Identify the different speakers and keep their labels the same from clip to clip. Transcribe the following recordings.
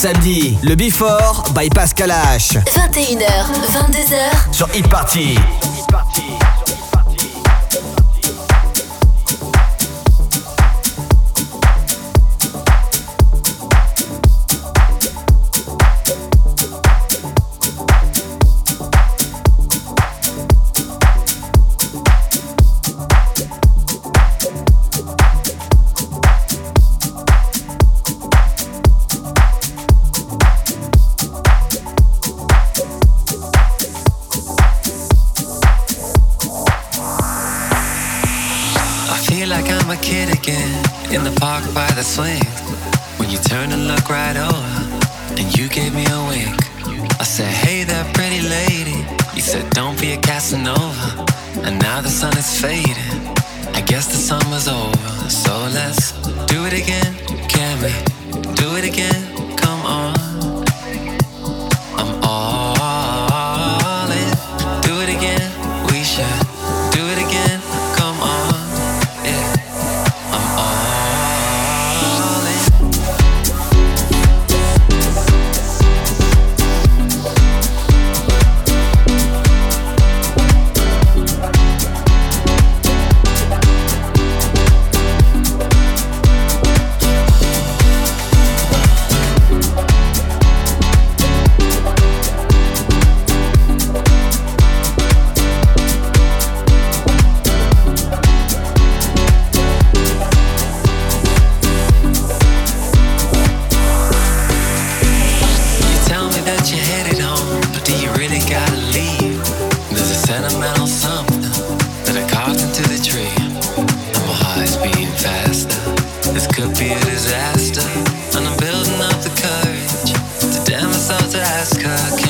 Speaker 1: Samedis,
Speaker 2: le Before by Pascal H.
Speaker 1: 21h, 22h.
Speaker 2: Sur Hit Party.
Speaker 1: H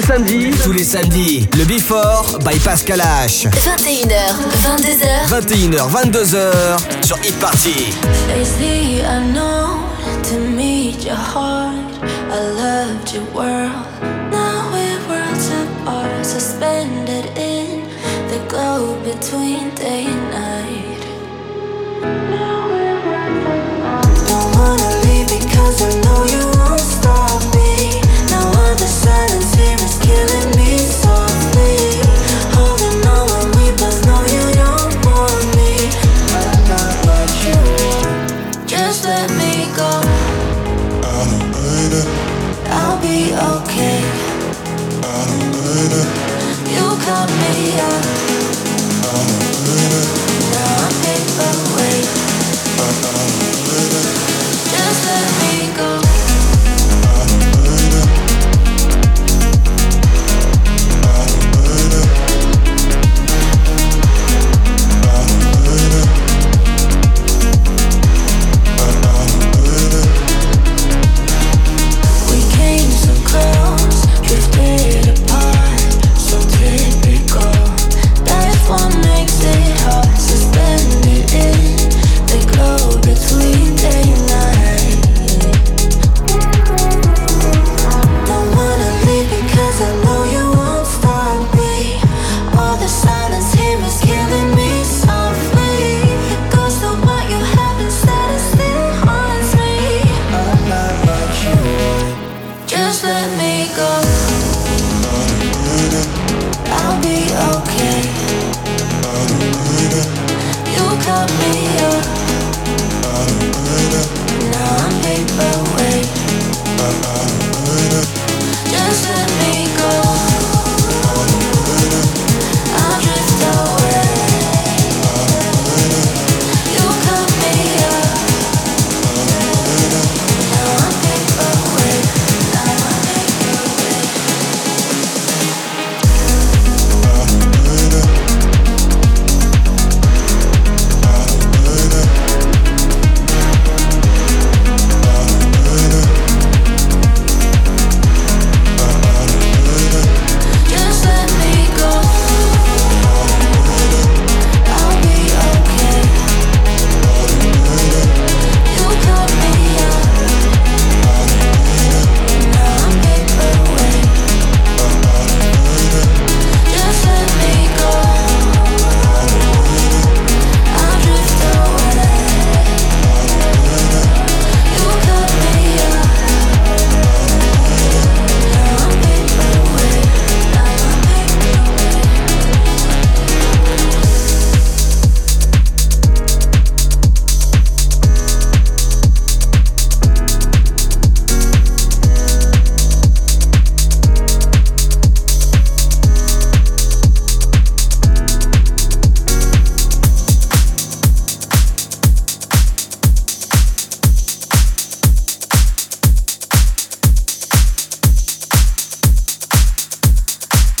Speaker 2: Samedi, le Before by Pascal H.
Speaker 1: 21h, 22h.
Speaker 2: 21h, 22h sur Hit Party.
Speaker 3: Lately, I know to meet your heart. I loved your world. Now we're worlds apart, suspended in the globe between day and night. Now we're worlds apart. Don't wanna leave because I know you won't stop me. Now all the silence here is killing me.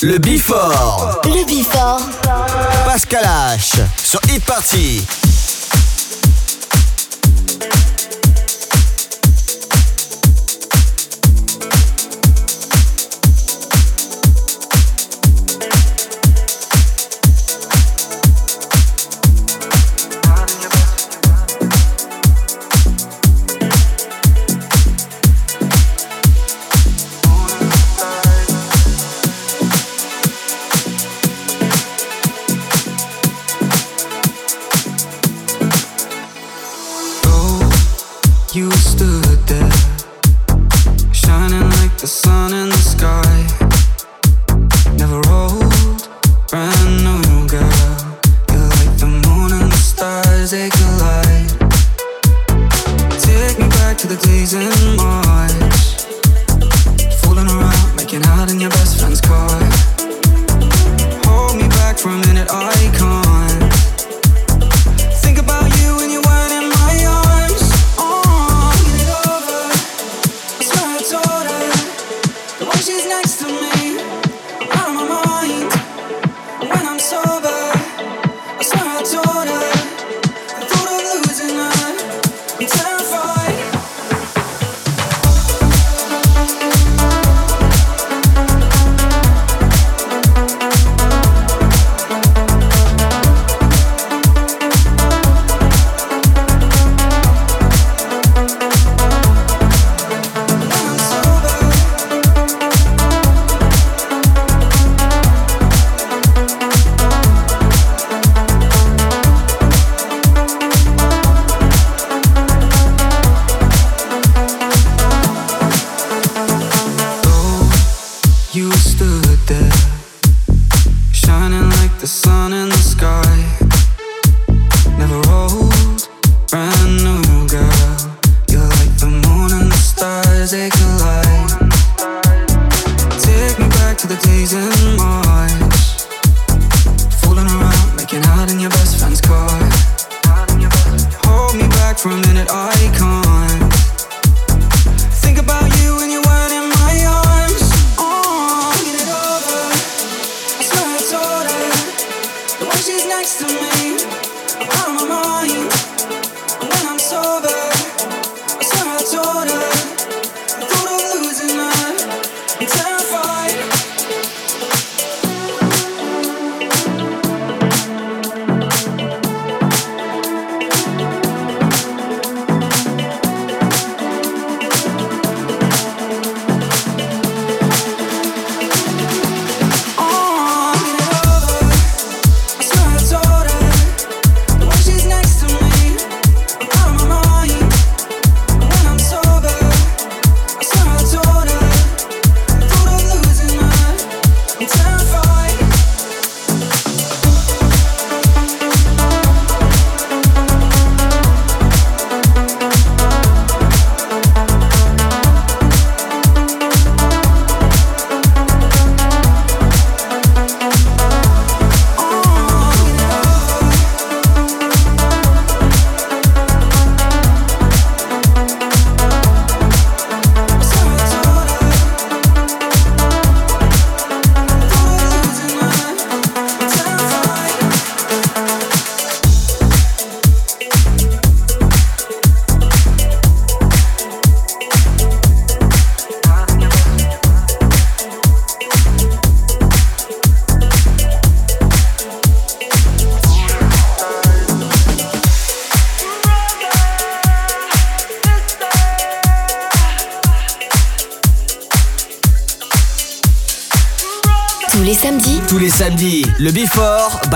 Speaker 2: Le Before.
Speaker 1: Le Before.
Speaker 2: Pascal H. Sur Hit Party.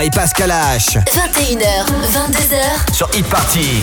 Speaker 2: By Pascal H.
Speaker 1: 21h, 22h
Speaker 2: sur Hit Party.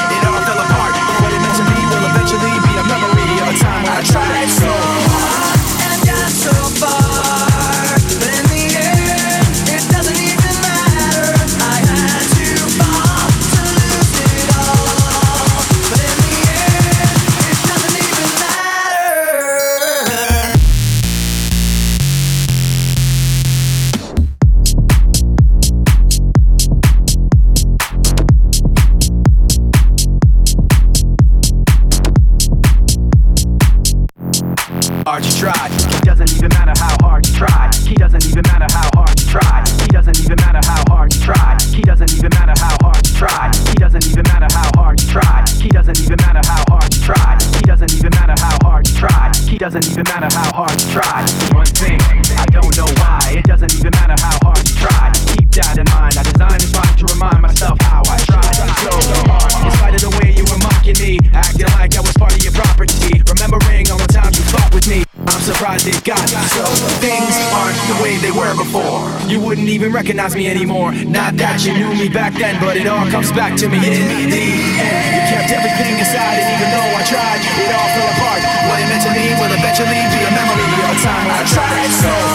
Speaker 4: You wouldn't even recognize me anymore. Not that you knew me back then, but it all comes back to me in the end. You kept everything inside, and even though I tried, it all fell apart. What it meant to me will eventually be a memory of a time I tried so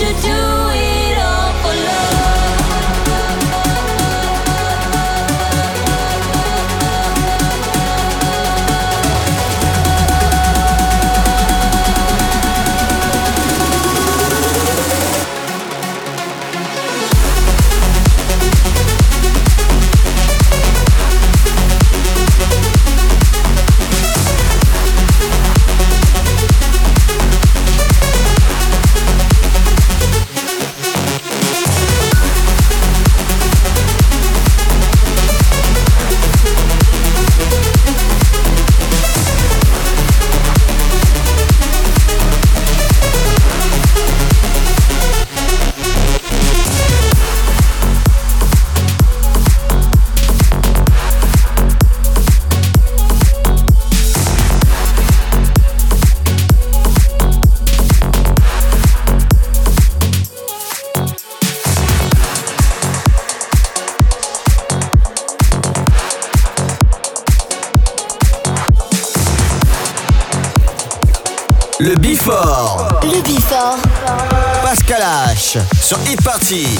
Speaker 4: to
Speaker 3: do it
Speaker 2: Hit